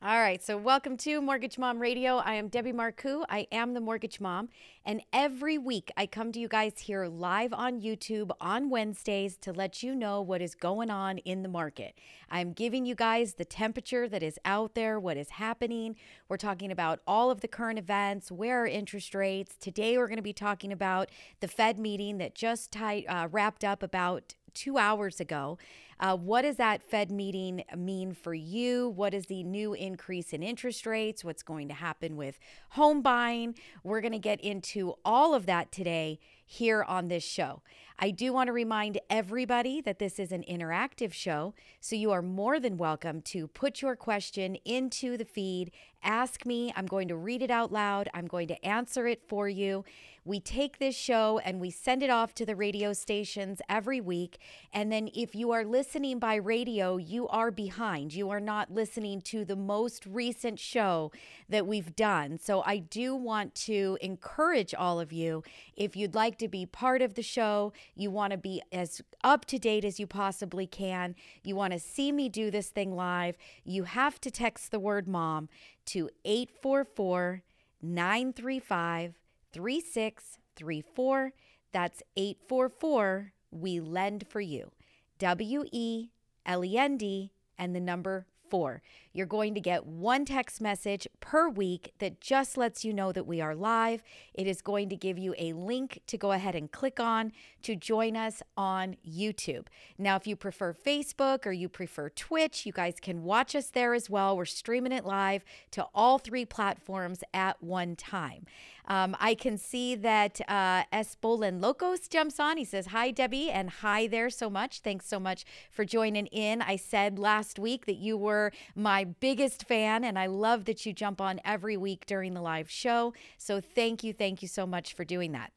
All right, so welcome to Mortgage Mom Radio. I am Debbie Marcoux. I am the Mortgage Mom. And every week I come to you guys here live on YouTube on Wednesdays to let you know what is going on in the market. I'm giving you guys the temperature that is out there, what is happening. We're talking about all of the current events, where are interest rates. Today we're going to be talking about the Fed meeting that just tied, uh, wrapped up about two hours ago. Uh, what does that Fed meeting mean for you? What is the new increase in interest rates? What's going to happen with home buying? We're going to get into all of that today here on this show. I do want to remind everybody that this is an interactive show, so you are more than welcome to put your question into the feed. Ask me. I'm going to read it out loud. I'm going to answer it for you. We take this show and we send it off to the radio stations every week. And then if you are listening by radio, you are behind. You are not listening to the most recent show that we've done. So I do want to encourage all of you if you'd like to be part of the show, you want to be as up to date as you possibly can, you want to see me do this thing live, you have to text the word mom to 844 935 3634. That's 844 We Lend for You. W E L E N D and the number four. You're going to get one text message per week that just lets you know that we are live. It is going to give you a link to go ahead and click on to join us on YouTube. Now, if you prefer Facebook or you prefer Twitch, you guys can watch us there as well. We're streaming it live to all three platforms at one time. Um, I can see that uh, Espolen Locos jumps on. He says, Hi, Debbie, and hi there so much. Thanks so much for joining in. I said last week that you were my biggest fan, and I love that you jump on every week during the live show. So thank you, thank you so much for doing that.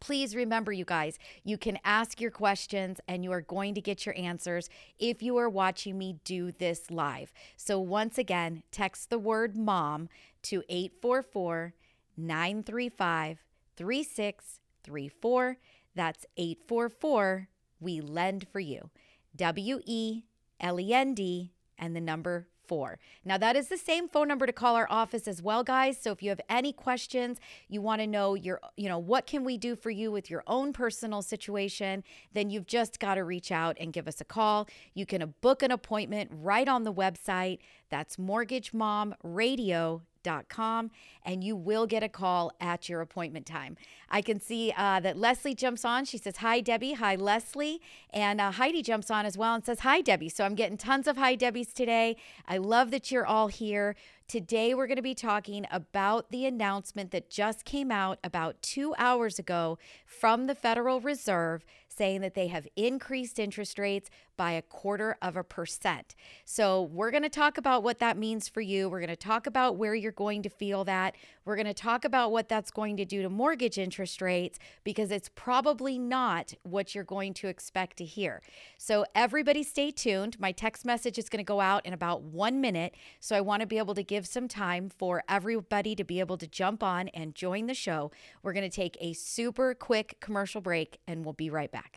Please remember, you guys, you can ask your questions and you are going to get your answers if you are watching me do this live. So, once again, text the word mom to 844 935 3634. That's 844 We Lend for You. W E L E N D and the number four. Now, that is the same phone number to call our office as well, guys. So if you have any questions, you want to know your, you know, what can we do for you with your own personal situation, then you've just got to reach out and give us a call. You can uh, book an appointment right on the website. That's mortgagemomradio.com com and you will get a call at your appointment time. I can see uh, that Leslie jumps on. She says, Hi, Debbie. Hi, Leslie. And uh, Heidi jumps on as well and says, Hi, Debbie. So I'm getting tons of hi, Debbies today. I love that you're all here. Today, we're going to be talking about the announcement that just came out about two hours ago from the Federal Reserve saying that they have increased interest rates by a quarter of a percent. So, we're going to talk about what that means for you. We're going to talk about where you're going to feel that. We're going to talk about what that's going to do to mortgage interest rates because it's probably not what you're going to expect to hear. So, everybody stay tuned. My text message is going to go out in about one minute. So, I want to be able to give some time for everybody to be able to jump on and join the show. We're going to take a super quick commercial break and we'll be right back.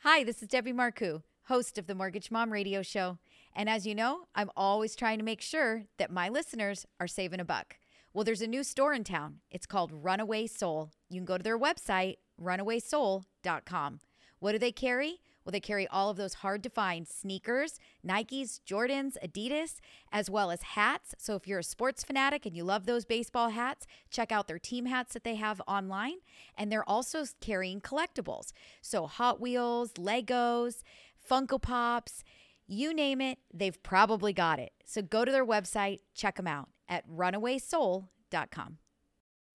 Hi, this is Debbie Marcoux, host of the Mortgage Mom Radio Show. And as you know, I'm always trying to make sure that my listeners are saving a buck. Well, there's a new store in town. It's called Runaway Soul. You can go to their website, runawaysoul.com. What do they carry? Well, they carry all of those hard to find sneakers, Nikes, Jordans, Adidas, as well as hats. So if you're a sports fanatic and you love those baseball hats, check out their team hats that they have online. And they're also carrying collectibles. So Hot Wheels, Legos, Funko Pops You name it, they've probably got it. So go to their website, check them out at runawaysoul.com.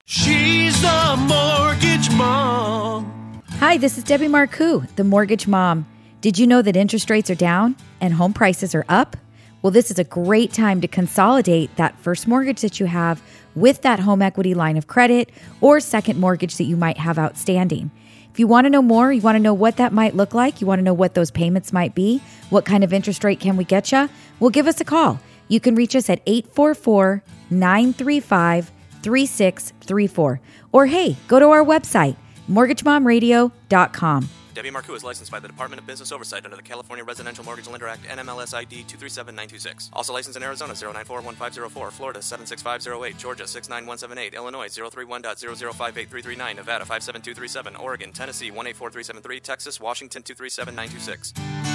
She's the mortgage mom. Hi, this is Debbie Marcoux, the mortgage mom. Did you know that interest rates are down and home prices are up? Well, this is a great time to consolidate that first mortgage that you have with that home equity line of credit or second mortgage that you might have outstanding. If you want to know more, you want to know what that might look like, you want to know what those payments might be, what kind of interest rate can we get you, well, give us a call. You can reach us at 844 935 3634. Or hey, go to our website, mortgagemomradio.com. Debbie Marcoux is licensed by the Department of Business Oversight under the California Residential Mortgage Lender Act NMLS ID 237926. Also licensed in Arizona 0941504, Florida 76508, Georgia 69178, Illinois 031.0058339, Nevada 57237, Oregon, Tennessee 184373, Texas, Washington 237926.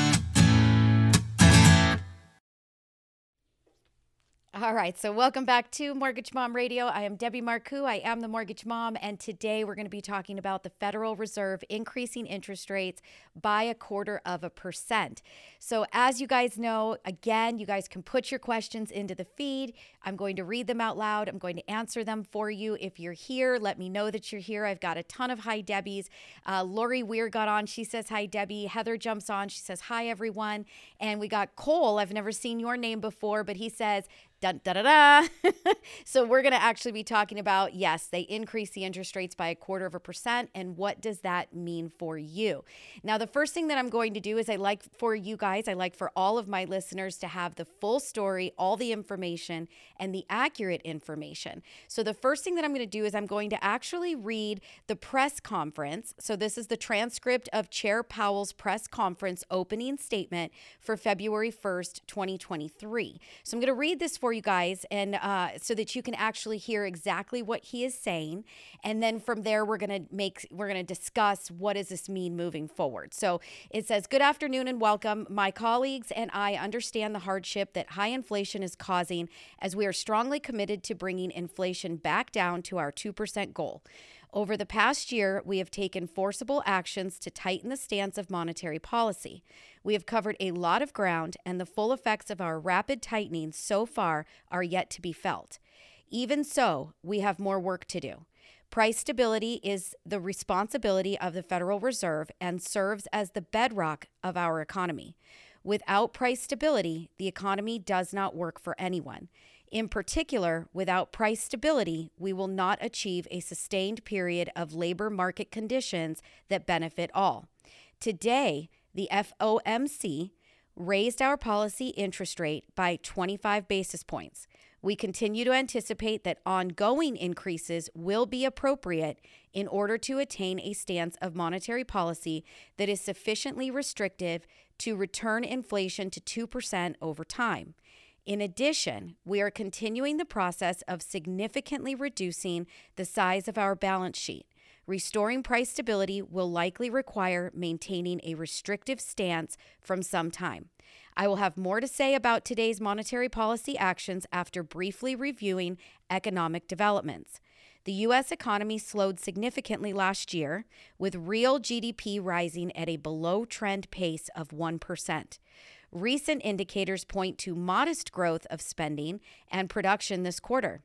All right, so welcome back to Mortgage Mom Radio. I am Debbie Marcoux. I am the Mortgage Mom, and today we're going to be talking about the Federal Reserve increasing interest rates by a quarter of a percent. So, as you guys know, again, you guys can put your questions into the feed. I'm going to read them out loud. I'm going to answer them for you. If you're here, let me know that you're here. I've got a ton of hi Debbies. Uh, Lori Weir got on. She says hi, Debbie. Heather jumps on. She says hi, everyone. And we got Cole. I've never seen your name before, but he says, Dun, da, da, da. so we're going to actually be talking about yes, they increase the interest rates by a quarter of a percent. And what does that mean for you? Now, the first thing that I'm going to do is I like for you guys, I like for all of my listeners to have the full story, all the information, and the accurate information. So the first thing that I'm going to do is I'm going to actually read the press conference. So this is the transcript of Chair Powell's press conference opening statement for February 1st, 2023. So I'm going to read this for you guys, and uh, so that you can actually hear exactly what he is saying, and then from there we're to make we're to discuss what does this mean moving forward. So it says, "Good afternoon and welcome. My colleagues and I understand the hardship that high inflation is causing, as we are strongly committed to bringing inflation back down to our two percent goal." Over the past year, we have taken forcible actions to tighten the stance of monetary policy. We have covered a lot of ground, and the full effects of our rapid tightening so far are yet to be felt. Even so, we have more work to do. Price stability is the responsibility of the Federal Reserve and serves as the bedrock of our economy. Without price stability, the economy does not work for anyone. In particular, without price stability, we will not achieve a sustained period of labor market conditions that benefit all. Today, the FOMC raised our policy interest rate by 25 basis points. We continue to anticipate that ongoing increases will be appropriate in order to attain a stance of monetary policy that is sufficiently restrictive to return inflation to 2% over time. In addition, we are continuing the process of significantly reducing the size of our balance sheet. Restoring price stability will likely require maintaining a restrictive stance from some time. I will have more to say about today's monetary policy actions after briefly reviewing economic developments. The U.S. economy slowed significantly last year, with real GDP rising at a below trend pace of 1%. Recent indicators point to modest growth of spending and production this quarter.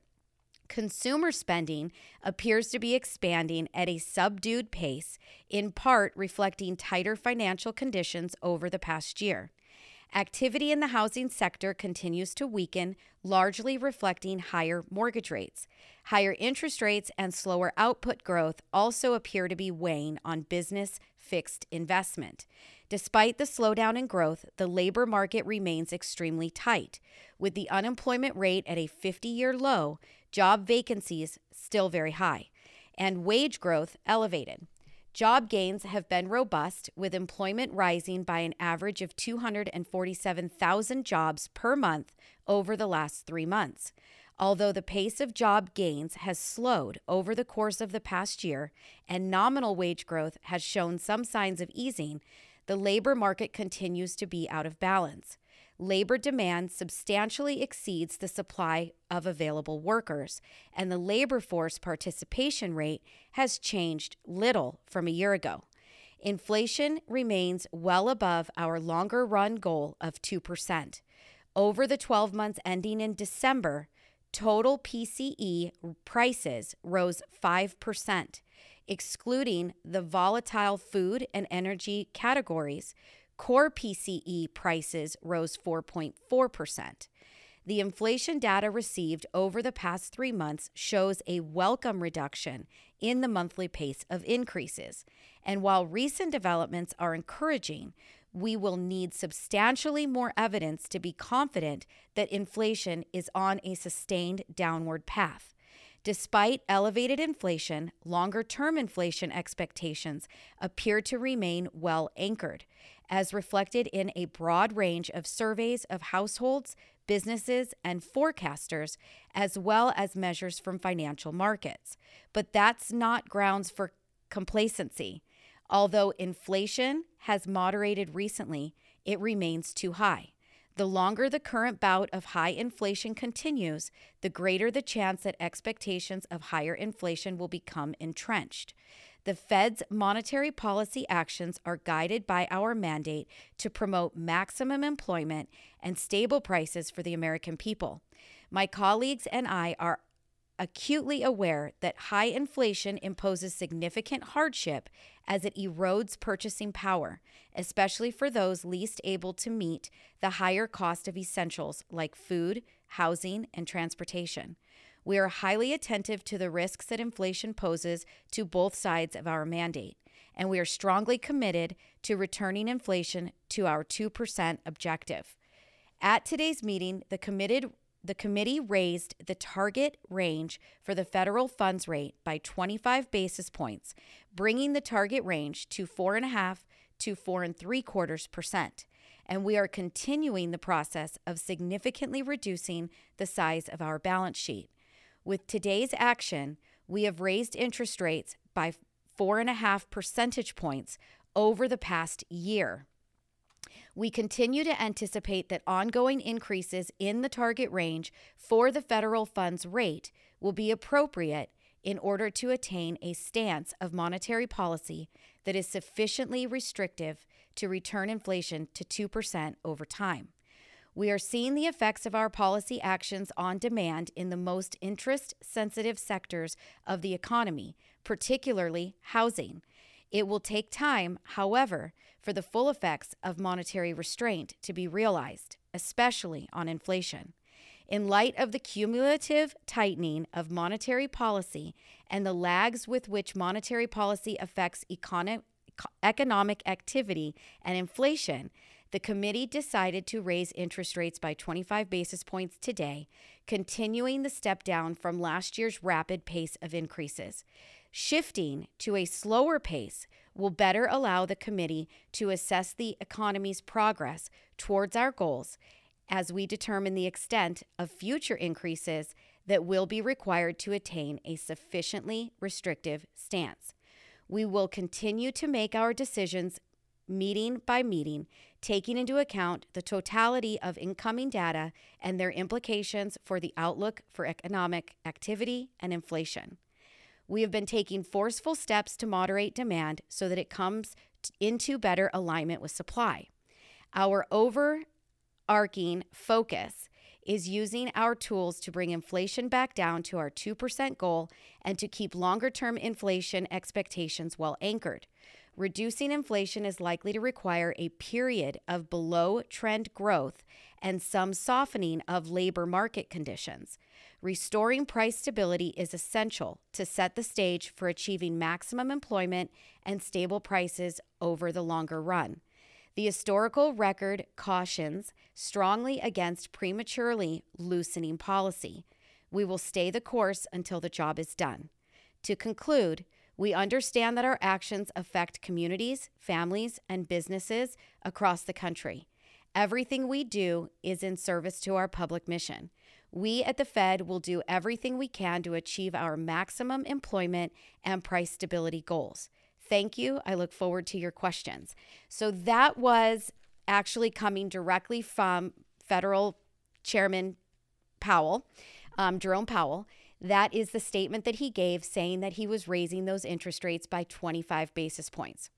Consumer spending appears to be expanding at a subdued pace, in part reflecting tighter financial conditions over the past year. Activity in the housing sector continues to weaken, largely reflecting higher mortgage rates. Higher interest rates and slower output growth also appear to be weighing on business fixed investment. Despite the slowdown in growth, the labor market remains extremely tight. With the unemployment rate at a 50 year low, job vacancies still very high, and wage growth elevated. Job gains have been robust, with employment rising by an average of 247,000 jobs per month over the last three months. Although the pace of job gains has slowed over the course of the past year and nominal wage growth has shown some signs of easing, the labor market continues to be out of balance. Labor demand substantially exceeds the supply of available workers, and the labor force participation rate has changed little from a year ago. Inflation remains well above our longer run goal of 2%. Over the 12 months ending in December, total PCE prices rose 5%, excluding the volatile food and energy categories. Core PCE prices rose 4.4%. The inflation data received over the past three months shows a welcome reduction in the monthly pace of increases. And while recent developments are encouraging, we will need substantially more evidence to be confident that inflation is on a sustained downward path. Despite elevated inflation, longer term inflation expectations appear to remain well anchored, as reflected in a broad range of surveys of households, businesses, and forecasters, as well as measures from financial markets. But that's not grounds for complacency. Although inflation has moderated recently, it remains too high. The longer the current bout of high inflation continues, the greater the chance that expectations of higher inflation will become entrenched. The Fed's monetary policy actions are guided by our mandate to promote maximum employment and stable prices for the American people. My colleagues and I are acutely aware that high inflation imposes significant hardship as it erodes purchasing power, especially for those least able to meet the higher cost of essentials like food, housing, and transportation. We are highly attentive to the risks that inflation poses to both sides of our mandate, and we are strongly committed to returning inflation to our 2% objective. At today's meeting, the committed the committee raised the target range for the federal funds rate by 25 basis points, bringing the target range to four and a half to four and three quarters percent. And we are continuing the process of significantly reducing the size of our balance sheet. With today's action, we have raised interest rates by four and a half percentage points over the past year. We continue to anticipate that ongoing increases in the target range for the federal funds rate will be appropriate in order to attain a stance of monetary policy that is sufficiently restrictive to return inflation to 2% over time. We are seeing the effects of our policy actions on demand in the most interest sensitive sectors of the economy, particularly housing. It will take time, however, for the full effects of monetary restraint to be realized, especially on inflation. In light of the cumulative tightening of monetary policy and the lags with which monetary policy affects econo- economic activity and inflation, the committee decided to raise interest rates by 25 basis points today, continuing the step down from last year's rapid pace of increases. Shifting to a slower pace will better allow the committee to assess the economy's progress towards our goals as we determine the extent of future increases that will be required to attain a sufficiently restrictive stance. We will continue to make our decisions meeting by meeting, taking into account the totality of incoming data and their implications for the outlook for economic activity and inflation. We have been taking forceful steps to moderate demand so that it comes into better alignment with supply. Our overarching focus is using our tools to bring inflation back down to our 2% goal and to keep longer term inflation expectations well anchored. Reducing inflation is likely to require a period of below trend growth and some softening of labor market conditions. Restoring price stability is essential to set the stage for achieving maximum employment and stable prices over the longer run. The historical record cautions strongly against prematurely loosening policy. We will stay the course until the job is done. To conclude, we understand that our actions affect communities, families, and businesses across the country. Everything we do is in service to our public mission. We at the Fed will do everything we can to achieve our maximum employment and price stability goals. Thank you. I look forward to your questions. So that was actually coming directly from federal chairman Powell, um, Jerome Powell. That is the statement that he gave saying that he was raising those interest rates by 25 basis points.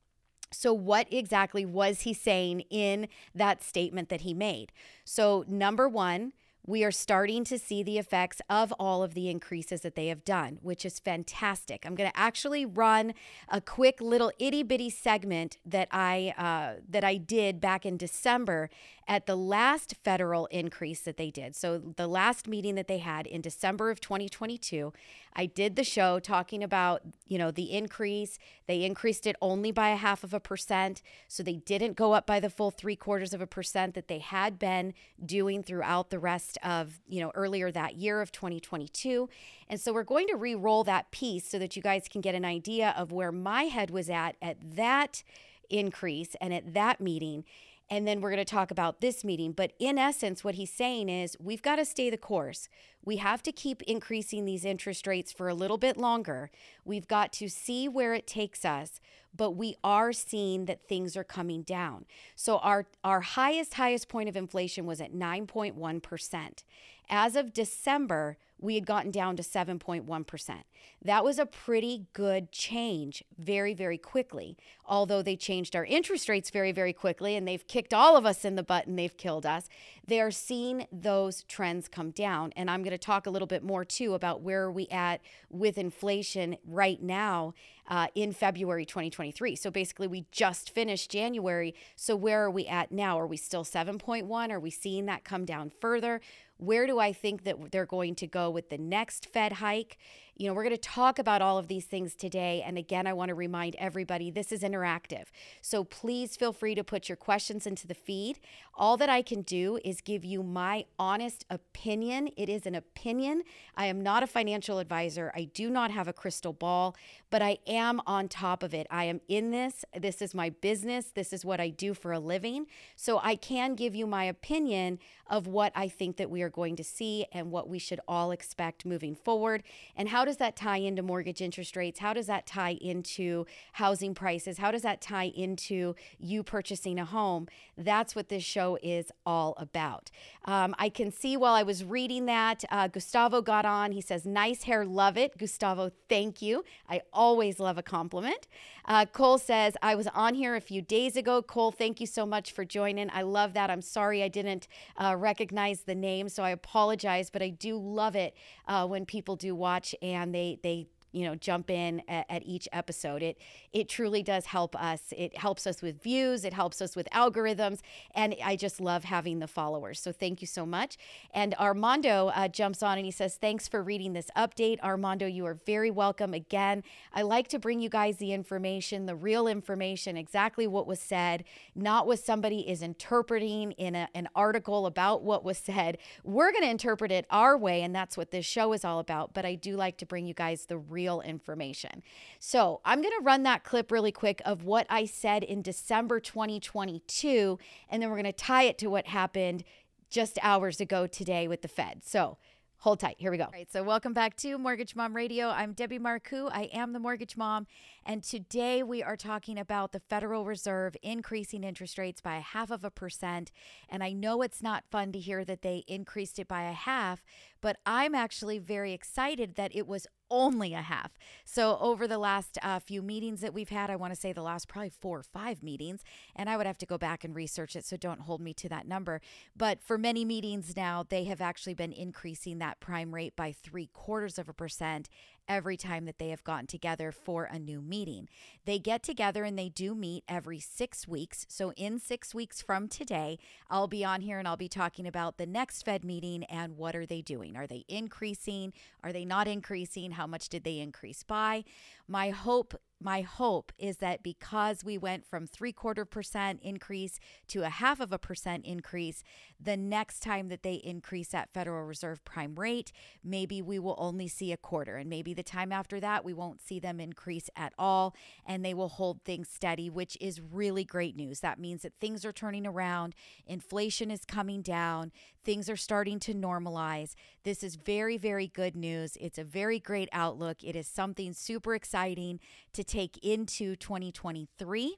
So, what exactly was he saying in that statement that he made? So, number one, we are starting to see the effects of all of the increases that they have done, which is fantastic. I'm going to actually run a quick little itty bitty segment that I uh, that I did back in December at the last federal increase that they did. So the last meeting that they had in December of 2022, I did the show talking about, you know, the increase. They increased it only by a half of a percent. So they didn't go up by the full three quarters of a percent that they had been doing throughout the rest of, you know, earlier that year of 2022. And so we're going to re roll that piece so that you guys can get an idea of where my head was at at that increase and at that meeting. And then we're going to talk about this meeting. But in essence, what he's saying is we've got to stay the course. We have to keep increasing these interest rates for a little bit longer. We've got to see where it takes us, but we are seeing that things are coming down. So our our highest highest point of inflation was at 9.1%. As of December, we had gotten down to 7.1%. That was a pretty good change very, very quickly. Although they changed our interest rates very, very quickly and they've kicked all of us in the butt and they've killed us, they are seeing those trends come down. And I'm going to talk a little bit more too about where are we at with inflation right now uh, in February 2023. So basically, we just finished January. So where are we at now? Are we still 7.1? Are we seeing that come down further? Where do I think that they're going to go with the next Fed hike? You know, we're going to talk about all of these things today. And again, I want to remind everybody this is interactive. So please feel free to put your questions into the feed. All that I can do is give you my honest opinion. It is an opinion. I am not a financial advisor. I do not have a crystal ball, but I am on top of it. I am in this. This is my business. This is what I do for a living. So I can give you my opinion of what I think that we are going to see and what we should all expect moving forward and how how does that tie into mortgage interest rates? How does that tie into housing prices? How does that tie into you purchasing a home? That's what this show is all about. Um, I can see while I was reading that, uh, Gustavo got on. He says, Nice hair, love it. Gustavo, thank you. I always love a compliment. Uh, Cole says, I was on here a few days ago. Cole, thank you so much for joining. I love that. I'm sorry I didn't uh, recognize the name, so I apologize, but I do love it uh, when people do watch and and they they you know jump in at, at, each episode. It it truly does help us. It helps us with views. It helps us with algorithms. And i just love having the followers. So thank you so much. And armando uh, jumps on and he says thanks for reading this update. Armando you are very welcome again. I like to bring you guys the information the real information exactly what was said not what somebody is interpreting in a, an article about what was said. We're going to interpret it our way and that's what this show is all about. But i do like to bring you guys the real real information. So I'm going to run that clip really quick of what I said in December 2022, and then we're going to tie it to what happened just hours ago today with the Fed. So hold tight. Here we go. All right. So, welcome back to Mortgage Mom Radio. I'm Debbie Marcoux. I am the Mortgage Mom. And today we are talking about the Federal Reserve increasing interest rates by a half of a percent. And I know it's not fun to hear that they increased it by a half, but I'm actually very excited that it was only a half. So, over the last uh, few meetings that we've had, I want to say the last probably four or five meetings, and I would have to go back and research it, so don't hold me to that number. But for many meetings now, they have actually been increasing that prime rate by three quarters of a percent every time that they have gotten together for a new meeting. They get together and they do meet every six weeks. So, in six weeks from today, I'll be on here and I'll be talking about the next Fed meeting and what are they doing? Are they increasing? Are they not increasing? How much did they increase by? My hope my hope is that because we went from three quarter percent increase to a half of a percent increase, the next time that they increase that Federal Reserve prime rate, maybe we will only see a quarter. And maybe the time after that, we won't see them increase at all and they will hold things steady, which is really great news. That means that things are turning around, inflation is coming down, things are starting to normalize. This is very, very good news. It's a very great outlook. It is something super exciting to take into 2023.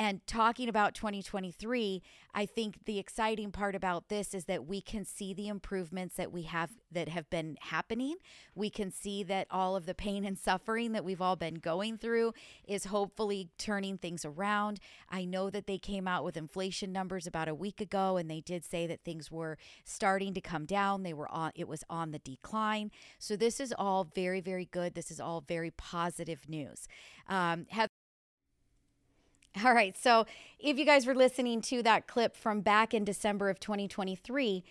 And talking about 2023, I think the exciting part about this is that we can see the improvements that we have that have been happening. We can see that all of the pain and suffering that we've all been going through is hopefully turning things around. I know that they came out with inflation numbers about a week ago and they did say that things were starting to come down. They were on it was on the decline. So this is all very very good. This is all very positive news. Um, have all right. So, if you guys were listening to that clip from back in December of 2023,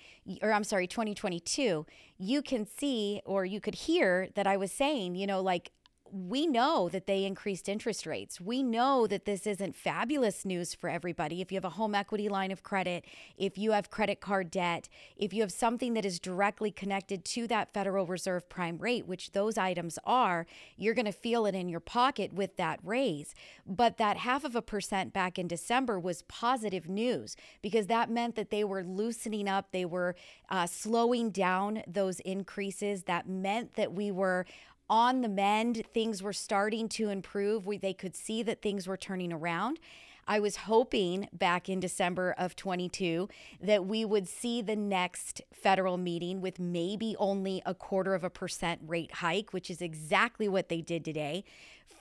or I'm sorry, 2022, you can see or you could hear that I was saying, you know, like we know that they increased interest rates. We know that this isn't fabulous news for everybody. If you have a home equity line of credit, if you have credit card debt, if you have something that is directly connected to that Federal Reserve prime rate, which those items are, you're going to feel it in your pocket with that raise. But that half of a percent back in December was positive news because that meant that they were loosening up, they were uh, slowing down those increases. That meant that we were on the mend. Things were starting to improve. We, they could see that things were turning around. I was hoping back in December of 22 that we would see the next federal meeting with maybe only a quarter of a percent rate hike, which is exactly what they did today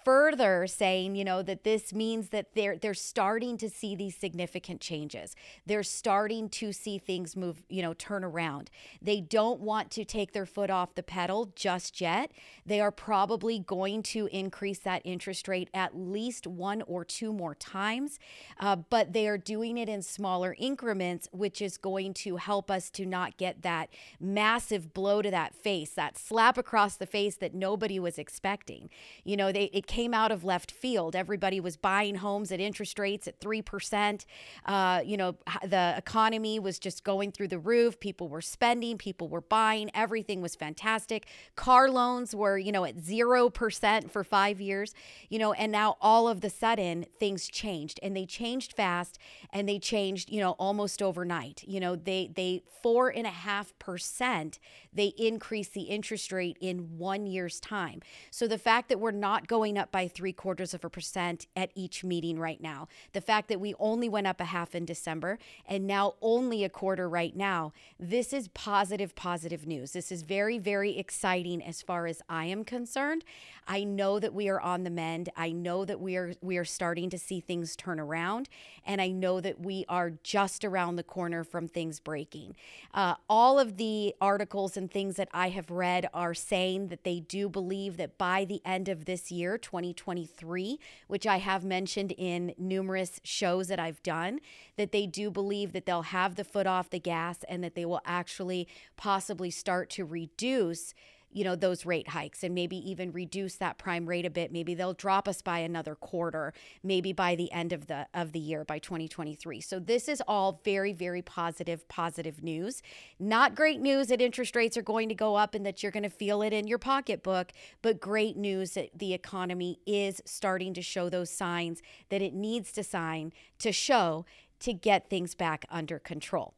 further saying, you know, that this means that they're they're starting to see these significant changes. They're starting to see things move, you know, turn around. They don't want to take their foot off the pedal just yet. They are probably going to increase that interest rate at least one or two more times, uh, but they are doing it in smaller increments, which is going to help us to not get that massive blow to that face, that slap across the face that nobody was expecting. You know, they it came out of left field. Everybody was buying homes at interest rates at 3%. Uh, you know, the economy was just going through the roof. People were spending, people were buying. Everything was fantastic. Car loans were, you know, at 0% for five years, you know, and now all of the sudden things changed and they changed fast and they changed, you know, almost overnight. You know, they, they, four and a half percent, they increased the interest rate in one year's time. So the fact that we're not going up by three quarters of a percent at each meeting right now. The fact that we only went up a half in December and now only a quarter right now, this is positive, positive news. This is very, very exciting as far as I am concerned. I know that we are on the mend. I know that we are we are starting to see things turn around, and I know that we are just around the corner from things breaking. Uh, all of the articles and things that I have read are saying that they do believe that by the end of this year, 2023, which I have mentioned in numerous shows that I've done, that they do believe that they'll have the foot off the gas and that they will actually possibly start to reduce you know those rate hikes and maybe even reduce that prime rate a bit. Maybe they'll drop us by another quarter maybe by the end of the of the year by 2023 so this is all very very positive positive news. Not great news that interest rates are going to go up and that you're going to feel it in your pocketbook but great news that the economy is starting to show those signs that it needs to sign to show to get things back under control.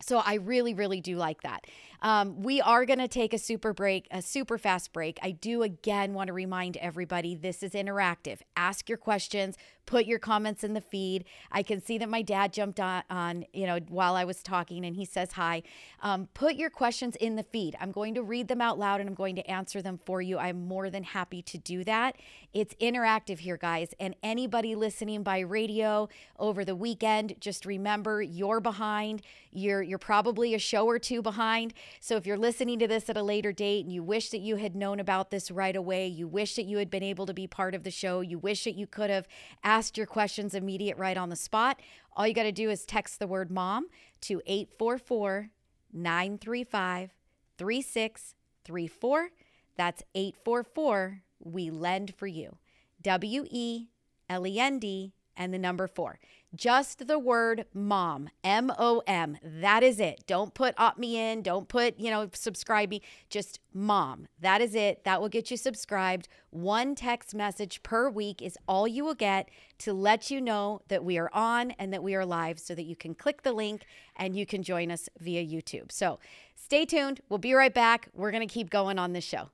So I really, really do like that. Um, we are going to take a super break, a super fast break. I do again want to remind everybody this is interactive. Ask your questions, put your comments in the feed. I can see that my dad jumped on, on you know, while I was talking and he says hi. Um, put your questions in the feed. I'm going to read them out loud and I'm going to answer them for you. I'm more than happy to do that. It's interactive here, guys. And anybody listening by radio over the weekend, just remember you're behind. You're you're probably a show or two behind. So if you're listening to this at a later date and you wish that you had known about this right away, you wish that you had been able to be part of the show, you wish that you could have asked your questions immediate right on the spot, all you got to do is text the word mom to 844 935 3634. That's 844 We Lend for You. W E L E N D and the number four. Just the word mom, M O M. That is it. Don't put opt me in. Don't put, you know, subscribe me. Just mom. That is it. That will get you subscribed. One text message per week is all you will get to let you know that we are on and that we are live so that you can click the link and you can join us via YouTube. So stay tuned. We'll be right back. We're going to keep going on this show.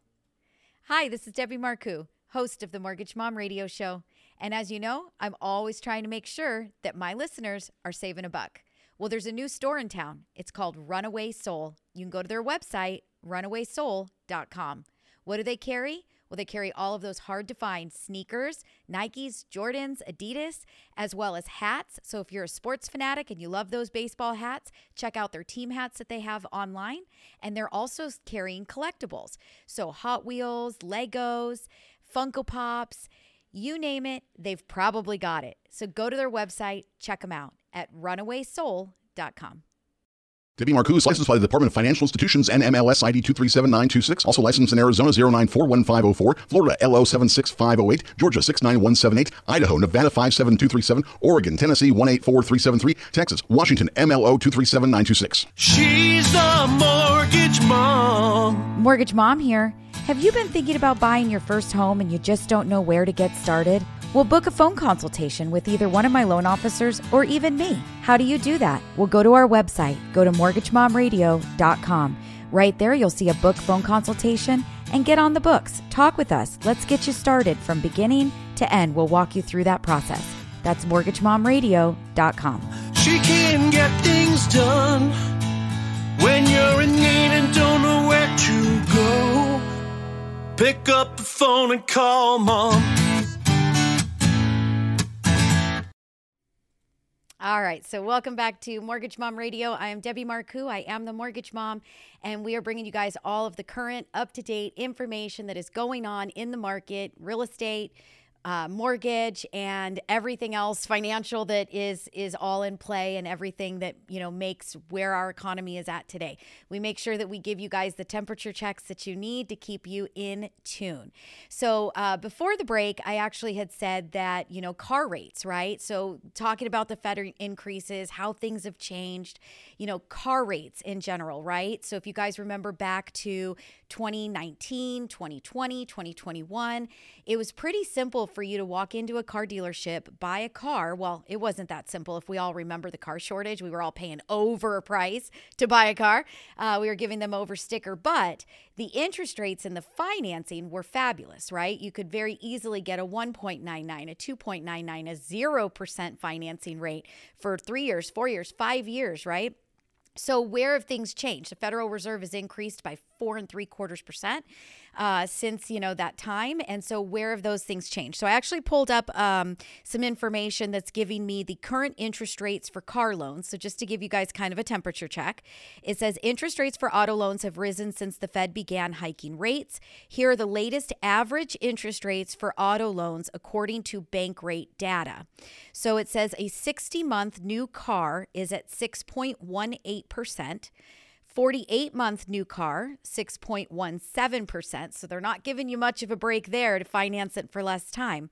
Hi, this is Debbie Marcoux, host of the Mortgage Mom Radio Show. And as you know, I'm always trying to make sure that my listeners are saving a buck. Well, there's a new store in town. It's called Runaway Soul. You can go to their website, runawaysoul.com. What do they carry? Well, they carry all of those hard to find sneakers, Nikes, Jordans, Adidas, as well as hats. So if you're a sports fanatic and you love those baseball hats, check out their team hats that they have online. And they're also carrying collectibles. So Hot Wheels, Legos, Funko Pops, you name it, they've probably got it. So go to their website, check them out at runawaysoul.com. Debbie Marcoux, licensed by the Department of Financial Institutions NMLS ID 237926. Also licensed in Arizona 0941504, Florida LO 76508, Georgia 69178, Idaho, Nevada 57237, Oregon, Tennessee 184373, Texas, Washington MLO 237926. She's the mortgage mom. Mortgage Mom here. Have you been thinking about buying your first home and you just don't know where to get started? Well, book a phone consultation with either one of my loan officers or even me. How do you do that? Well, go to our website, go to mortgagemomradio.com. Right there, you'll see a book phone consultation and get on the books. Talk with us. Let's get you started from beginning to end. We'll walk you through that process. That's mortgagemomradio.com. She can get things done when you're in need and don't know where to. Pick up the phone and call mom. All right, so welcome back to Mortgage Mom Radio. I am Debbie Marcoux. I am the Mortgage Mom, and we are bringing you guys all of the current, up to date information that is going on in the market, real estate, uh, mortgage, and everything else financial that is is all in play, and everything that you know makes where our economy is at today. We make sure that we give you guys the temperature checks that you need to keep you in tune. So uh, before the break, I actually had said that you know car rates, right? So talking about the Fed increases, how things have changed, you know, car rates in general, right? So if you guys remember back to 2019, 2020, 2021, it was pretty simple for you to walk into a car dealership, buy a car. Well, it wasn't that simple. If we all remember the car shortage, we were all paying over a price to buy a car. Uh, we were giving them over sticker, but the interest rates and the financing were fabulous, right? You could very easily get a 1.99, a 2.99, a 0% financing rate for three years, four years, five years, right? So, where have things changed? The Federal Reserve has increased by four and three quarters percent uh, since you know that time, and so where have those things changed? So, I actually pulled up um, some information that's giving me the current interest rates for car loans. So, just to give you guys kind of a temperature check, it says interest rates for auto loans have risen since the Fed began hiking rates. Here are the latest average interest rates for auto loans according to Bankrate data. So, it says a 60 month new car is at 6.18%. 48 month new car, 6.17%. So they're not giving you much of a break there to finance it for less time.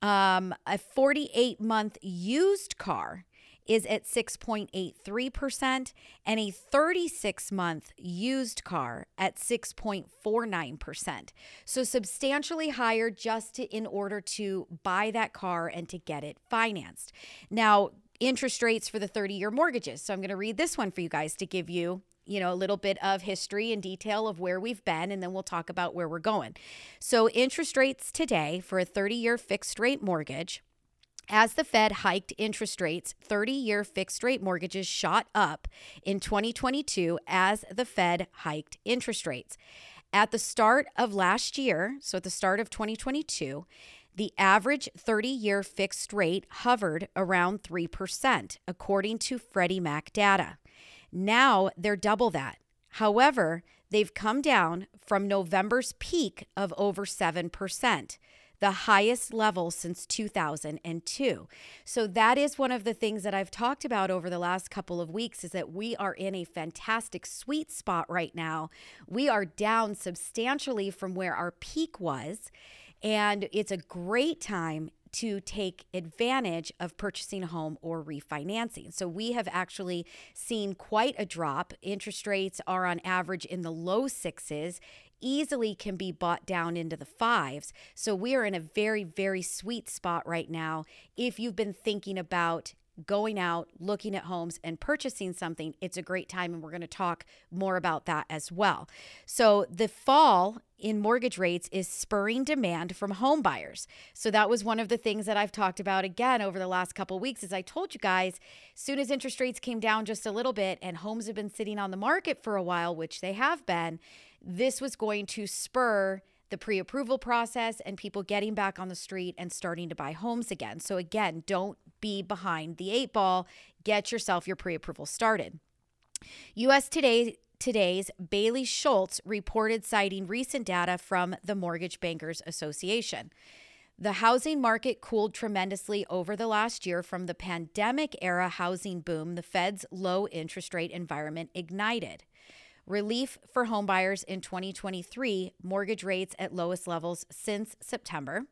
Um, a 48 month used car is at 6.83% and a 36 month used car at 6.49%. So substantially higher just to, in order to buy that car and to get it financed. Now, interest rates for the 30 year mortgages. So I'm going to read this one for you guys to give you you know, a little bit of history and detail of where we've been, and then we'll talk about where we're going. So, interest rates today for a 30 year fixed rate mortgage. As the Fed hiked interest rates, 30 year fixed rate mortgages shot up in 2022 as the Fed hiked interest rates. At the start of last year, so at the start of 2022, the average 30 year fixed rate hovered around 3%, according to Freddie Mac data. Now they're double that. However, they've come down from November's peak of over 7%, the highest level since 2002. So that is one of the things that I've talked about over the last couple of weeks is that we are in a fantastic sweet spot right now. We are down substantially from where our peak was. And it's a great time to take advantage of purchasing a home or refinancing. So we have actually seen quite a drop. Interest rates are on average in the low sixes easily can be bought down into the fives. So we are in a very, very sweet spot right now if you've been thinking about going out, looking at homes, and purchasing something, it's a great time. And we're going to talk more about that as well. So, the fall in mortgage rates is spurring demand from home buyers. So that was one of the things that I've talked about again over the last couple weeks as I told you guys, soon as interest rates came down just a little bit and homes have been sitting on the market for a while, which they have been, this was going to spur the pre approval process and people getting back on the street and starting to buy homes again. So, again, don't be behind the eight ball. Get yourself your pre approval started. US Today Today's Bailey Schultz reported citing recent data from the Mortgage Bankers Association. The housing market cooled tremendously over the last year from the pandemic era housing boom the Fed's low interest rate environment ignited. Relief for homebuyers in 2023, mortgage rates at lowest levels since September.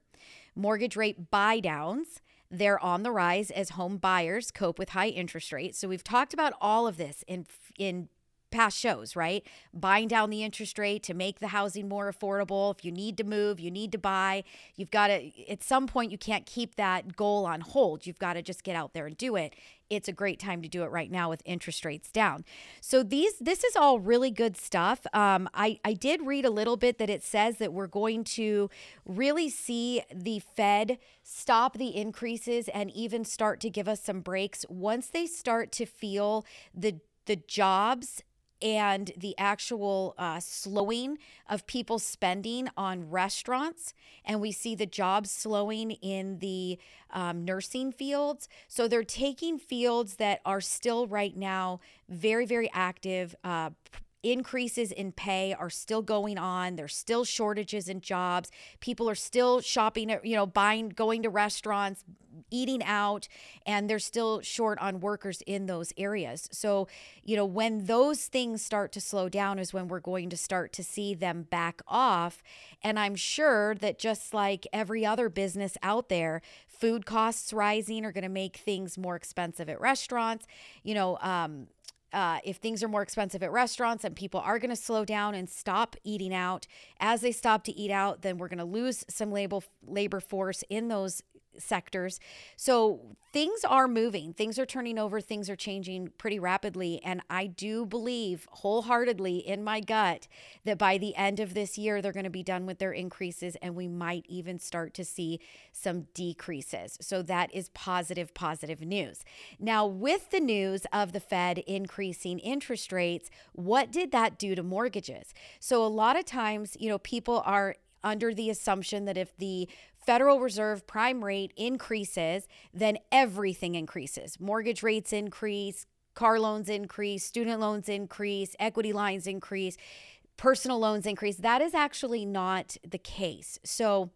Mortgage rate buy downs, they're on the rise as home buyers cope with high interest rates. So we've talked about all of this in in past shows, right? Buying down the interest rate to make the housing more affordable. If you need to move, you need to buy. You've got to, at some point, you can't keep that goal on hold. You've got to just get out there and do it. It's a great time to do it right now with interest rates down. So these, this is all really good stuff. Um, I, I did read a little bit that it says that we're going to really see the Fed stop the increases and even start to give us some breaks once they start to feel the the jobs and the actual uh, slowing of people spending on restaurants. And we see the jobs slowing in the um, nursing fields. So they're taking fields that are still right now very, very active. Uh, increases in pay are still going on there's still shortages in jobs people are still shopping you know buying going to restaurants eating out and they're still short on workers in those areas. So, you know, when those things start to slow down is when we're going to start to see them back off. And I'm sure that just like every other business out there, food costs rising are going to make things more expensive at restaurants. You know, um, uh, if things are more expensive at restaurants and people are going to slow down and stop eating out, as they stop to eat out, then we're going to lose some labor labor force in those sectors. So things are moving, things are turning over, things are changing pretty rapidly. And I do believe wholeheartedly in my gut that by the end of this year, they're going to be done with their increases and we might even start to see some decreases. So that is positive, positive news. Now, with the news of the Fed increasing interest rates, what did that do to mortgages? So a lot of times, you know, people are under the assumption that if the Federal Reserve prime rate increases, then everything increases. Mortgage rates increase, car loans increase, student loans increase, equity lines increase, personal loans increase. That is actually not the case. So,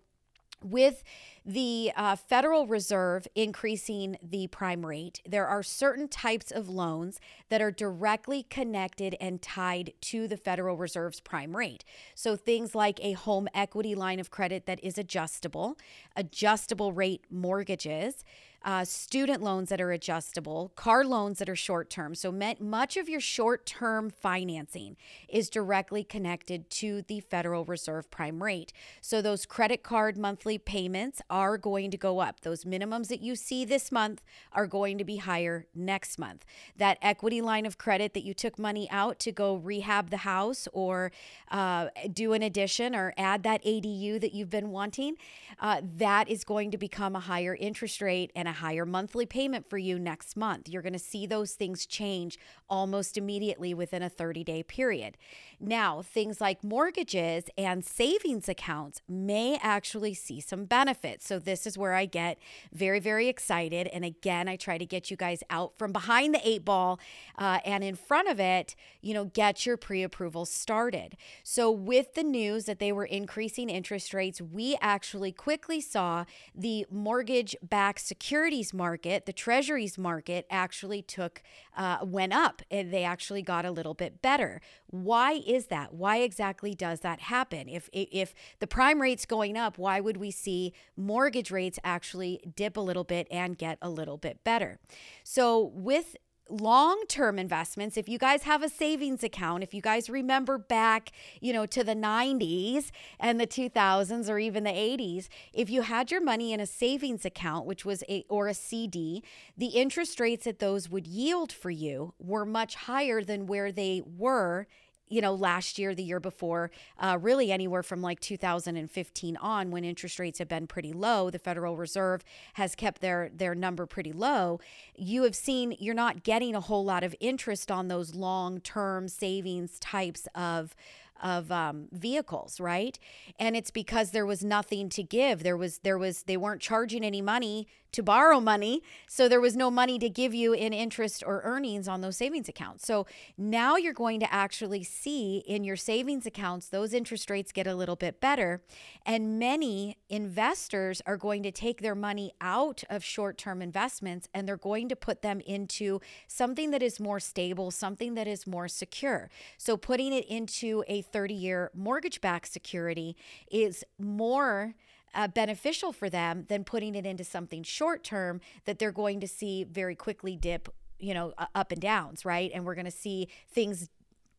with the uh, Federal Reserve increasing the prime rate, there are certain types of loans that are directly connected and tied to the Federal Reserve's prime rate. So things like a home equity line of credit that is adjustable, adjustable rate mortgages uh, student loans that are adjustable, car loans that are short term. So, much of your short term financing is directly connected to the Federal Reserve prime rate. So, those credit card monthly payments are going to go up. Those minimums that you see this month are going to be higher next month. That equity line of credit that you took money out to go rehab the house or uh, do an addition or add that ADU that you've been wanting, uh, that is going to become a higher interest rate and a higher monthly payment for you next month. You're going to see those things change almost immediately within a 30 day period. Now, things like mortgages and savings accounts may actually see some benefits. So, this is where I get very, very excited. And again, I try to get you guys out from behind the eight ball uh, and in front of it, you know, get your pre approval started. So, with the news that they were increasing interest rates, we actually quickly saw the mortgage backed securities market, the treasuries market, actually took, uh, went up and they actually got a little bit better. Why is that? Why exactly does that happen? If if the prime rate's going up, why would we see mortgage rates actually dip a little bit and get a little bit better? So with long term investments, if you guys have a savings account, if you guys remember back, you know, to the 90s and the 2000s or even the 80s, if you had your money in a savings account, which was a or a CD, the interest rates that those would yield for you were much higher than where they were you know, last year, the year before, uh, really anywhere from like 2015 on, when interest rates have been pretty low, the Federal Reserve has kept their their number pretty low. You have seen you're not getting a whole lot of interest on those long term savings types of of um, vehicles, right? And it's because there was nothing to give. There was there was they weren't charging any money to borrow money. So there was no money to give you in interest or earnings on those savings accounts. So now you're going to actually see in your savings accounts, those interest rates get a little bit better. And many investors are going to take their money out of short term investments and they're going to put them into something that is more stable, something that is more secure. So putting it into a 30 year mortgage backed security is more uh, beneficial for them than putting it into something short term that they're going to see very quickly dip you know up and downs right? And we're going to see things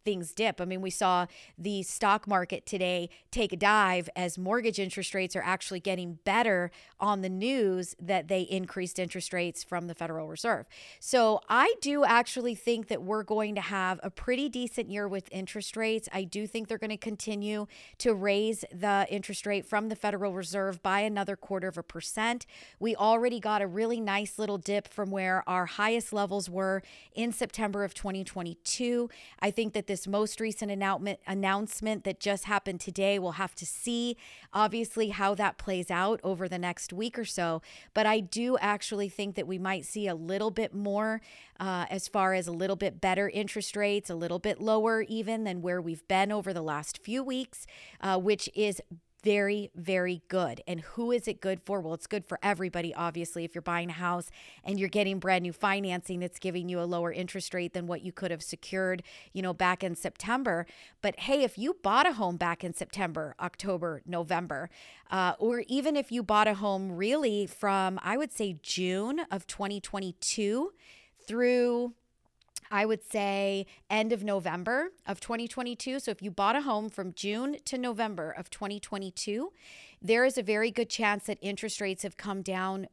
things dip. I mean, we saw the stock market today take a dive as mortgage interest rates are actually getting better on the news that they increased interest rates from the Federal Reserve. So I do actually think that we're going to have a pretty decent year with interest rates. I do think they're going to continue to raise the interest rate from the Federal Reserve by another quarter of a percent. We already got a really nice little dip from where our highest levels were in September of 2022. I think that this most recent announcement announcement that just happened today. We'll have to see, obviously, how that plays out over the next week or so. But I do actually think that we might see a little bit more uh, as far as a little bit better interest rates, a little bit lower even than where we've been over the last few weeks, uh, which is very, very good. And who is it good for? Well, it's good for everybody, obviously. If you're buying a house and you're getting brand new financing that's giving you a lower interest rate than what you could have secured, you know, back in September. But hey, if you bought a home back in September, October, November, uh, or even if you bought a home really from, I would say, June of 2022 through I would say end of November of 2022. So if you bought a home from June to November of 2022, there is a very good chance that interest rates have come down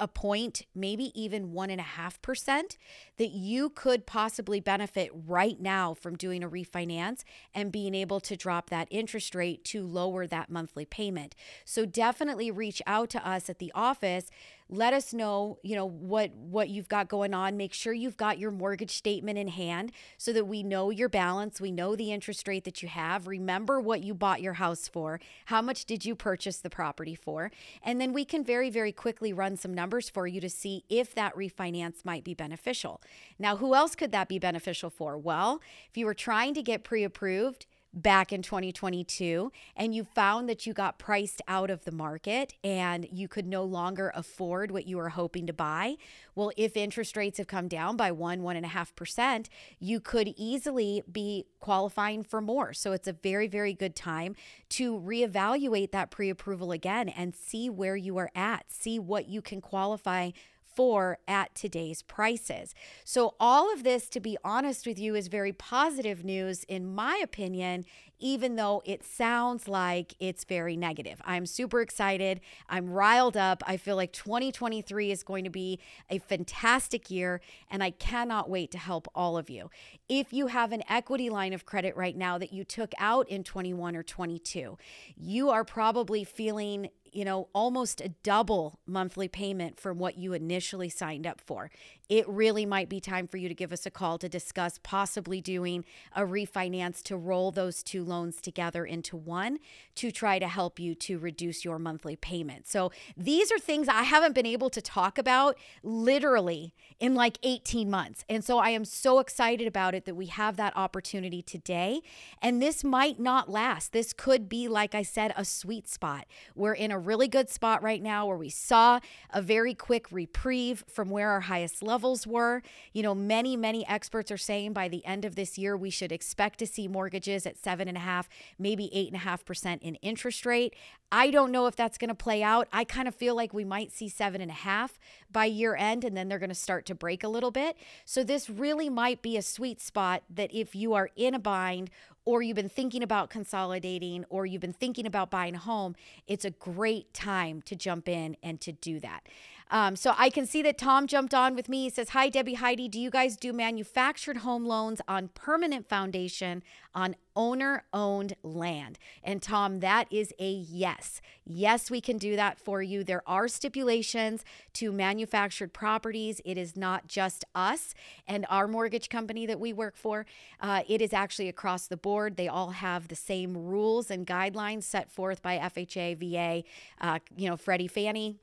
a point, maybe even one and a half percent, that you could possibly benefit right now from doing a refinance and being able to drop that interest rate to lower that monthly payment. So definitely reach out to us at the office let us know you know what what you've got going on. Make sure you've got your mortgage statement in hand so that we know your balance. We know the interest rate that you have. Remember what you bought your house for. How much did you purchase the property for? And then we can very very quickly run some numbers for you to see if that refinance might be beneficial. Now who else could that be beneficial for? Well if you were trying to get pre-approved back in 2022 and you found that you got priced out of the market and you could no longer afford what you were hoping to buy, well, if interest rates have come down by one, one and a half percent, you could easily be qualifying for more. So it's a very, very good time to reevaluate that pre approval again and see where you are at, see what you can qualify for at today's prices. So, all of this, to be honest with you, is very positive news, in my opinion, even though it sounds like it's very negative. I'm super excited. I'm riled up. I feel like 2023 is going to be a fantastic year, and I cannot wait to help all of you. If you have an equity line of credit right now that you took out in 21 or 22, you are probably feeling you know, almost a double monthly payment from what you initially signed up for. It really might be time for you to give us a call to discuss possibly doing a refinance to roll those two loans together into one to try to help you to reduce your monthly payment. So, these are things I haven't been able to talk about literally in like 18 months. And so, I am so excited about it that we have that opportunity today. And this might not last. This could be, like I said, a sweet spot. We're in a really good spot right now where we saw a very quick reprieve from where our highest level levels were. You know, many, many experts are saying by the end of this year, we should expect to see mortgages at seven and a half, maybe eight and a half percent in interest rate. I don't know if that's going to play out. I kind of feel like we might see seven and a half by year end, and then they're going to start to break a little bit. So, this really might be a sweet spot that if you are in a bind or you've been thinking about consolidating or you've been thinking about buying a home, it's a great time to jump in and to do that. Um, so I can see that Tom jumped on with me. He says, Hi, Debbie Heidi. Do you guys do manufactured home loans on permanent foundation on owner owned land? And Tom, that is a yes. Yes, we can do that for you. There are stipulations to manufactured properties. It is not just us and our mortgage company that we work for, uh, it is actually across the board. They all have the same rules and guidelines set forth by FHA, VA, uh, you know, Freddie, Fannie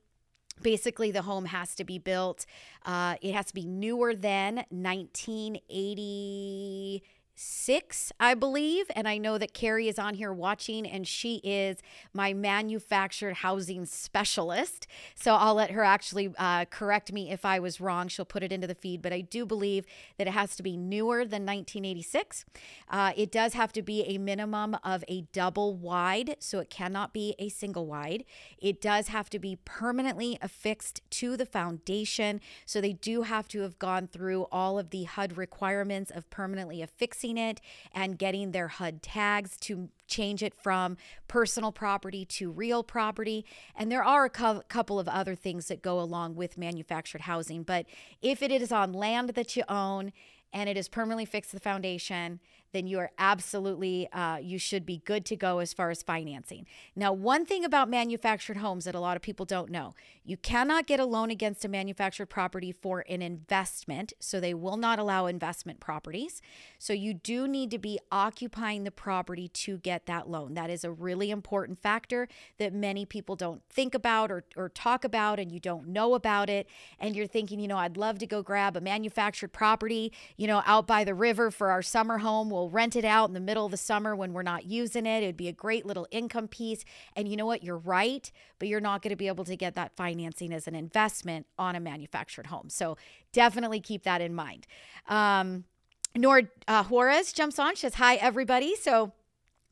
basically the home has to be built uh, it has to be newer than 1980 six, I believe. And I know that Carrie is on here watching, and she is my manufactured housing specialist. So I'll let her actually uh, correct me if I was wrong. She'll put it into the feed. But I do believe that it has to be newer than 1986. Uh, it does have to be a minimum of a double wide, so it cannot be a single wide. It does have to be permanently affixed to the foundation. So they do have to have gone through all of the HUD requirements of permanently affixing it and getting their HUD tags to change it from personal property to real property. And there are a co- couple of other things that go along with manufactured housing. But if it is on land that you own and it is permanently fixed to the foundation, then you are absolutely, uh, you should be good to go as far as financing. Now, one thing about manufactured homes that a lot of people don't know you cannot get a loan against a manufactured property for an investment. So they will not allow investment properties. So you do need to be occupying the property to get that loan. That is a really important factor that many people don't think about or, or talk about, and you don't know about it. And you're thinking, you know, I'd love to go grab a manufactured property, you know, out by the river for our summer home. We'll rent it out in the middle of the summer when we're not using it. It'd be a great little income piece. And you know what? You're right, but you're not going to be able to get that financing as an investment on a manufactured home. So definitely keep that in mind. Um, Nora uh, Juarez jumps on. She says, Hi, everybody. So,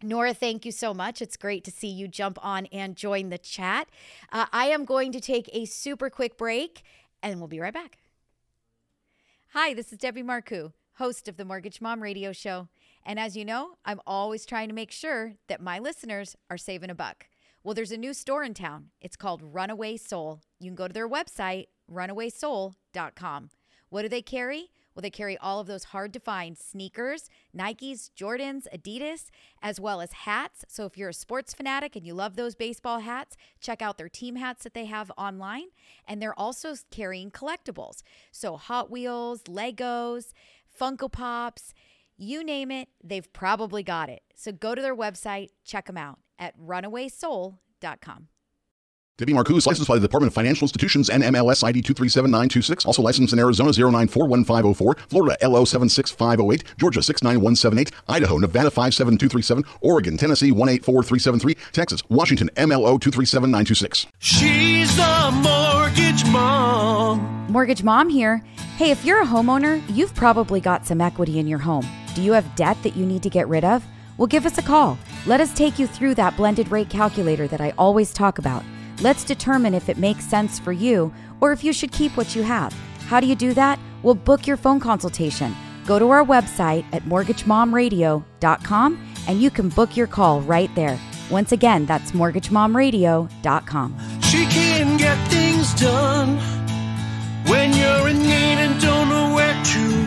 Nora, thank you so much. It's great to see you jump on and join the chat. Uh, I am going to take a super quick break and we'll be right back. Hi, this is Debbie Marcoux, host of the Mortgage Mom Radio Show. And as you know, I'm always trying to make sure that my listeners are saving a buck. Well, there's a new store in town. It's called Runaway Soul. You can go to their website, runawaysoul.com. What do they carry? Well, they carry all of those hard to find sneakers, Nikes, Jordans, Adidas, as well as hats. So if you're a sports fanatic and you love those baseball hats, check out their team hats that they have online. And they're also carrying collectibles. So Hot Wheels, Legos, Funko Pops, you name it, they've probably got it. So go to their website, check them out at runawaysoul.com. Debbie Marcoux, licensed by the Department of Financial Institutions NMLS ID 237926. Also licensed in Arizona 0941504, Florida LO 76508, Georgia 69178, Idaho, Nevada 57237, Oregon, Tennessee 184373, Texas, Washington MLO 237926. She's the mortgage mom. Mortgage Mom here. Hey, if you're a homeowner, you've probably got some equity in your home. Do you have debt that you need to get rid of? Well, give us a call. Let us take you through that blended rate calculator that I always talk about. Let's determine if it makes sense for you or if you should keep what you have. How do you do that? Well, book your phone consultation. Go to our website at mortgagemomradio.com and you can book your call right there. Once again, that's mortgagemomradio.com. She can get things done when you're in need and don't know where to.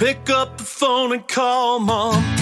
Pick up the phone and call mom.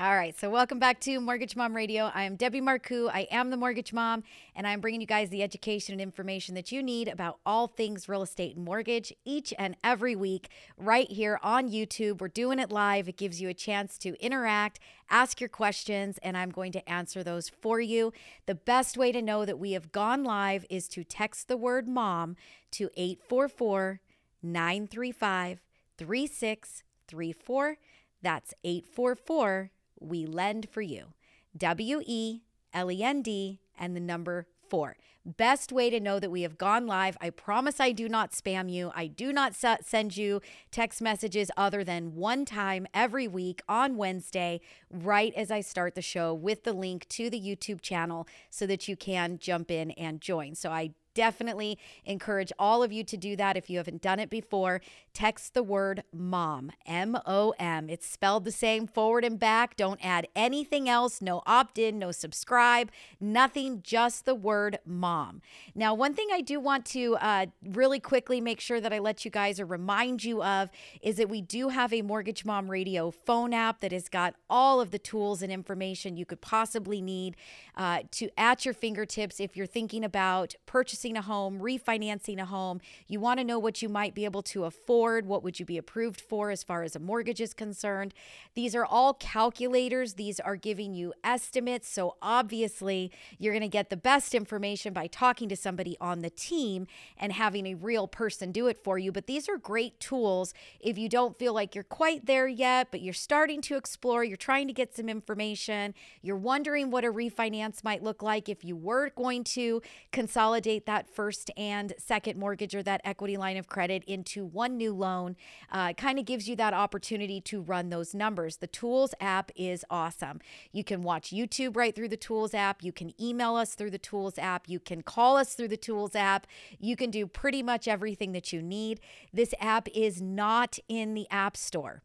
All right, so welcome back to Mortgage Mom Radio. I am Debbie Marcoux. I am the Mortgage Mom, and I'm bringing you guys the education and information that you need about all things real estate and mortgage each and every week right here on YouTube. We're doing it live. It gives you a chance to interact, ask your questions, and I'm going to answer those for you. The best way to know that we have gone live is to text the word mom to 844 935 3634. That's 844 we lend for you. W E L E N D and the number four. Best way to know that we have gone live. I promise I do not spam you. I do not send you text messages other than one time every week on Wednesday, right as I start the show with the link to the YouTube channel so that you can jump in and join. So I definitely encourage all of you to do that if you haven't done it before. Text the word mom, M O M. It's spelled the same forward and back. Don't add anything else. No opt in, no subscribe, nothing, just the word mom. Now, one thing I do want to uh, really quickly make sure that I let you guys or remind you of is that we do have a Mortgage Mom Radio phone app that has got all of the tools and information you could possibly need uh, to at your fingertips if you're thinking about purchasing a home, refinancing a home. You want to know what you might be able to afford, what would you be approved for as far as a mortgage is concerned. These are all calculators. These are giving you estimates. So obviously, you're going to get the best information by talking to somebody on the team and having a real person do it for you. But these are great tools if you don't feel like you're quite there yet, but you're starting to explore, you're trying to get some information, you're wondering what a refinance might look like if you were going to consolidate that first and second mortgage or that equity line of credit into one new loan. Uh, kind of gives you that opportunity to run those numbers. The Tools app is awesome. You can watch YouTube right through the Tools app. You can email us through the Tools app. You can call us through the Tools app. You can do pretty much everything that you need. This app is not in the App Store.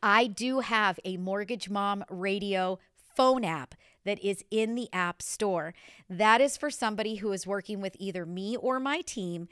I do have a Mortgage Mom radio phone app that is in the App Store. That is for somebody who is working with either me or my team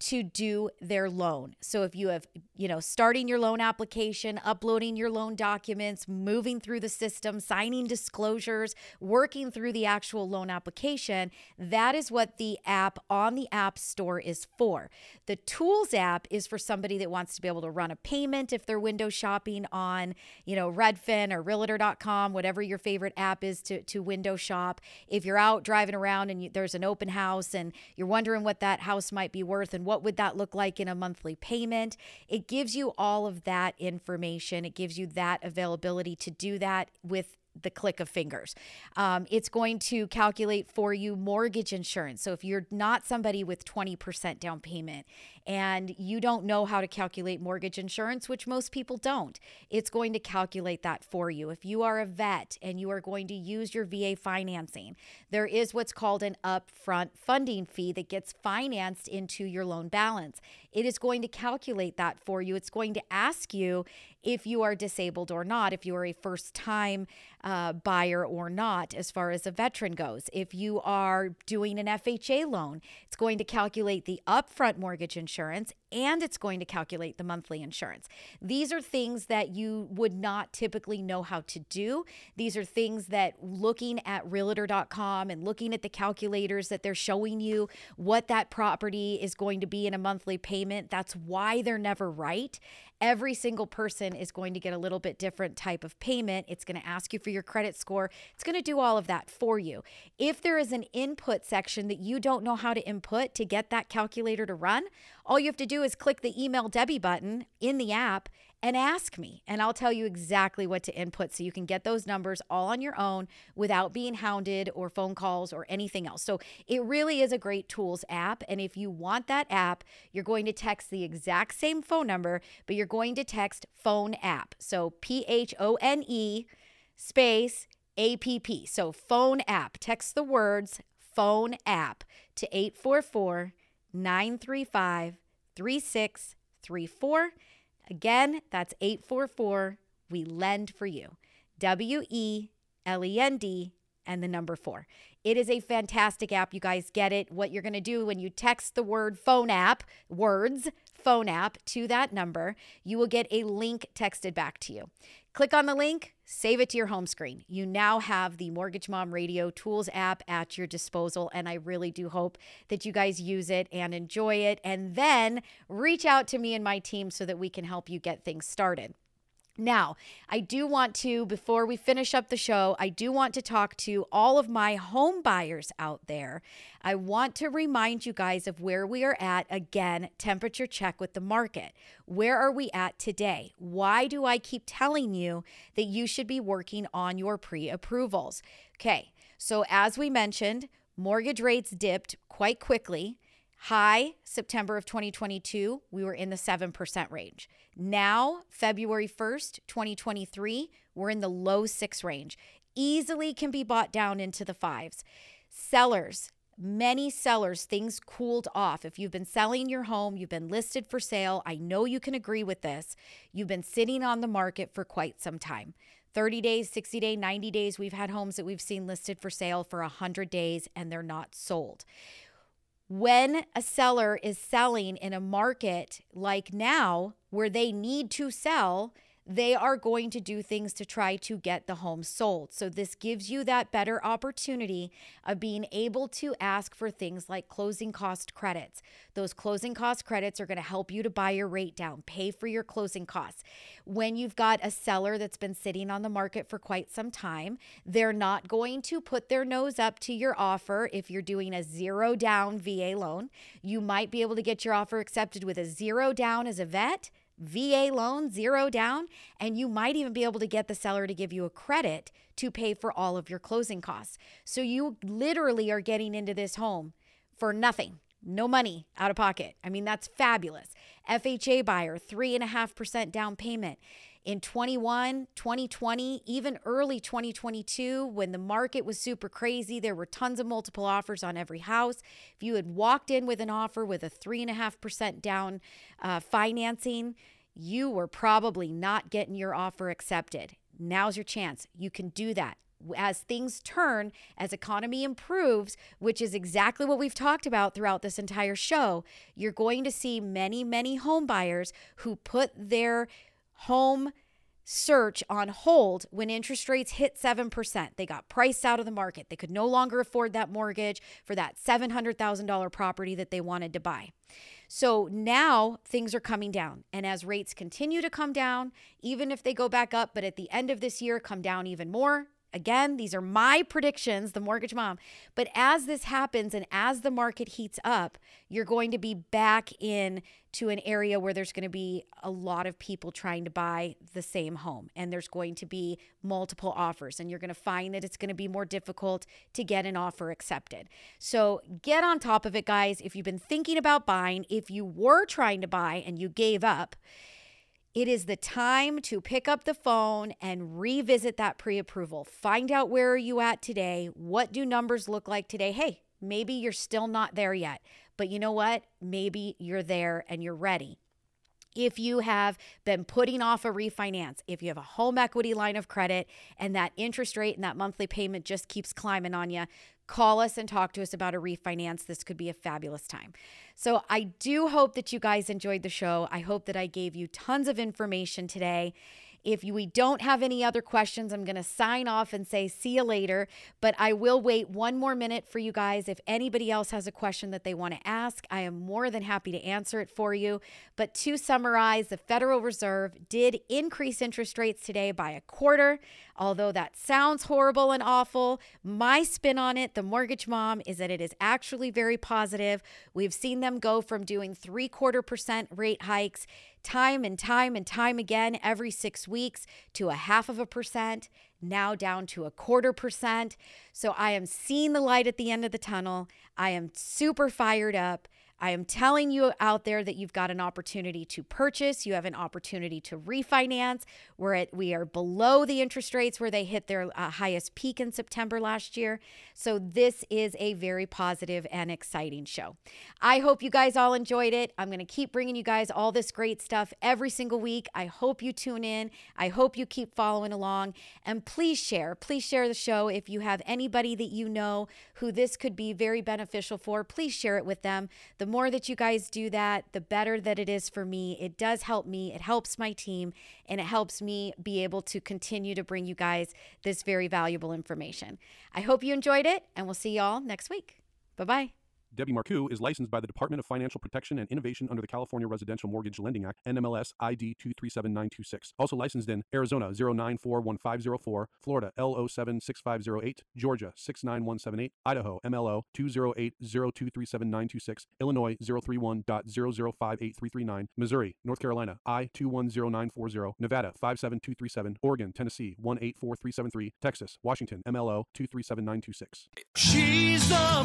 to do their loan. So if you have, you know, starting your loan application, uploading your loan documents, moving through the system, signing disclosures, working through the actual loan application, that is what the app on the App Store is for. The Tools app is for somebody that wants to be able to run a payment if they're window shopping on, you know, Redfin or realtor.com, whatever your favorite app is to to window shop. If you're out driving around and you, there's an open house and you're wondering what that house might be worth and what would that look like in a monthly payment? It gives you all of that information. It gives you that availability to do that with the click of fingers. Um, it's going to calculate for you mortgage insurance. So if you're not somebody with 20% down payment and you don't know how to calculate mortgage insurance, which most people don't, it's going to calculate that for you. If you are a vet and you are going to use your VA financing, there is what's called an upfront funding fee that gets financed into your loan balance. It is going to calculate that for you. It's going to ask you if you are disabled or not, if you are a first time uh, buyer or not, as far as a veteran goes. If you are doing an FHA loan, it's going to calculate the upfront mortgage insurance and it's going to calculate the monthly insurance. These are things that you would not typically know how to do. These are things that looking at realtor.com and looking at the calculators that they're showing you what that property is going to be in a monthly payment, that's why they're never right. Every single person is going to get a little bit different type of payment. It's going to ask you for your credit score. It's going to do all of that for you. If there is an input section that you don't know how to input to get that calculator to run, all you have to do is click the email Debbie button in the app and ask me, and I'll tell you exactly what to input so you can get those numbers all on your own without being hounded or phone calls or anything else. So it really is a great tools app. And if you want that app, you're going to text the exact same phone number, but you're going to text phone app. So P H O N E space APP. So phone app. Text the words phone app to 844 935 3634. Again, that's 844 We Lend for You. W E L E N D and the number four. It is a fantastic app. You guys get it. What you're going to do when you text the word phone app, words, phone app to that number, you will get a link texted back to you. Click on the link, save it to your home screen. You now have the Mortgage Mom Radio Tools app at your disposal, and I really do hope that you guys use it and enjoy it. And then reach out to me and my team so that we can help you get things started. Now, I do want to, before we finish up the show, I do want to talk to all of my home buyers out there. I want to remind you guys of where we are at again, temperature check with the market. Where are we at today? Why do I keep telling you that you should be working on your pre approvals? Okay, so as we mentioned, mortgage rates dipped quite quickly. High September of 2022, we were in the 7% range. Now, February 1st, 2023, we're in the low 6 range. Easily can be bought down into the 5s. Sellers, many sellers, things cooled off. If you've been selling your home, you've been listed for sale, I know you can agree with this. You've been sitting on the market for quite some time. 30 days, 60 days, 90 days. We've had homes that we've seen listed for sale for 100 days and they're not sold when a seller is selling in a market like now where they need to sell they are going to do things to try to get the home sold. So, this gives you that better opportunity of being able to ask for things like closing cost credits. Those closing cost credits are going to help you to buy your rate down, pay for your closing costs. When you've got a seller that's been sitting on the market for quite some time, they're not going to put their nose up to your offer if you're doing a zero down VA loan. You might be able to get your offer accepted with a zero down as a vet VA loan, zero down, and you might even be able to get the seller to give you a credit to pay for all of your closing costs. So you literally are getting into this home for nothing, no money out of pocket. I mean, that's fabulous. FHA buyer, 3.5% down payment in 21, 2020, even early 2022, when the market was super crazy, there were tons of multiple offers on every house. If you had walked in with an offer with a 3.5% down uh, financing, you were probably not getting your offer accepted. Now's your chance. You can do that as things turn, as economy improves, which is exactly what we've talked about throughout this entire show, you're going to see many, many home buyers who put their home search on hold when interest rates hit 7%. They got priced out of the market. They could no longer afford that mortgage for that $700,000 property that they wanted to buy. So now things are coming down. And as rates continue to come down, even if they go back up, but at the end of this year, come down even more, Again, these are my predictions, the mortgage mom. But as this happens and as the market heats up, you're going to be back in to an area where there's going to be a lot of people trying to buy the same home and there's going to be multiple offers and you're going to find that it's going to be more difficult to get an offer accepted. So, get on top of it guys. If you've been thinking about buying, if you were trying to buy and you gave up, it is the time to pick up the phone and revisit that pre approval. Find out where are you at today? What do numbers look like today? Hey, maybe you're still not there yet, but you know what? Maybe you're there and you're ready. If you have been putting off a refinance, if you have a home equity line of credit and that interest rate and that monthly payment just keeps climbing on you, call us and talk to us about a refinance. This could be a fabulous time. So, I do hope that you guys enjoyed the show. I hope that I gave you tons of information today. If we don't have any other questions, I'm going to sign off and say see you later. But I will wait one more minute for you guys. If anybody else has a question that they want to ask, I am more than happy to answer it for you. But to summarize, the Federal Reserve did increase interest rates today by a quarter. Although that sounds horrible and awful, my spin on it, the mortgage mom, is that it is actually very positive. We've seen them go from doing three quarter percent rate hikes time and time and time again every six weeks to a half of a percent, now down to a quarter percent. So I am seeing the light at the end of the tunnel. I am super fired up. I am telling you out there that you've got an opportunity to purchase, you have an opportunity to refinance. We're at we are below the interest rates where they hit their uh, highest peak in September last year. So this is a very positive and exciting show. I hope you guys all enjoyed it. I'm going to keep bringing you guys all this great stuff every single week. I hope you tune in. I hope you keep following along and please share. Please share the show if you have anybody that you know who this could be very beneficial for. Please share it with them. The the more that you guys do that, the better that it is for me. It does help me, it helps my team, and it helps me be able to continue to bring you guys this very valuable information. I hope you enjoyed it, and we'll see y'all next week. Bye bye. Debbie Marcoux is licensed by the Department of Financial Protection and Innovation under the California Residential Mortgage Lending Act, NMLS ID 237926. Also licensed in Arizona 0941504, Florida L076508, Georgia 69178, Idaho MLO 208023796, Illinois 031.0058339, Missouri, North Carolina I 210940, Nevada 57237, Oregon, Tennessee 184373, Texas, Washington MLO 237926. She's the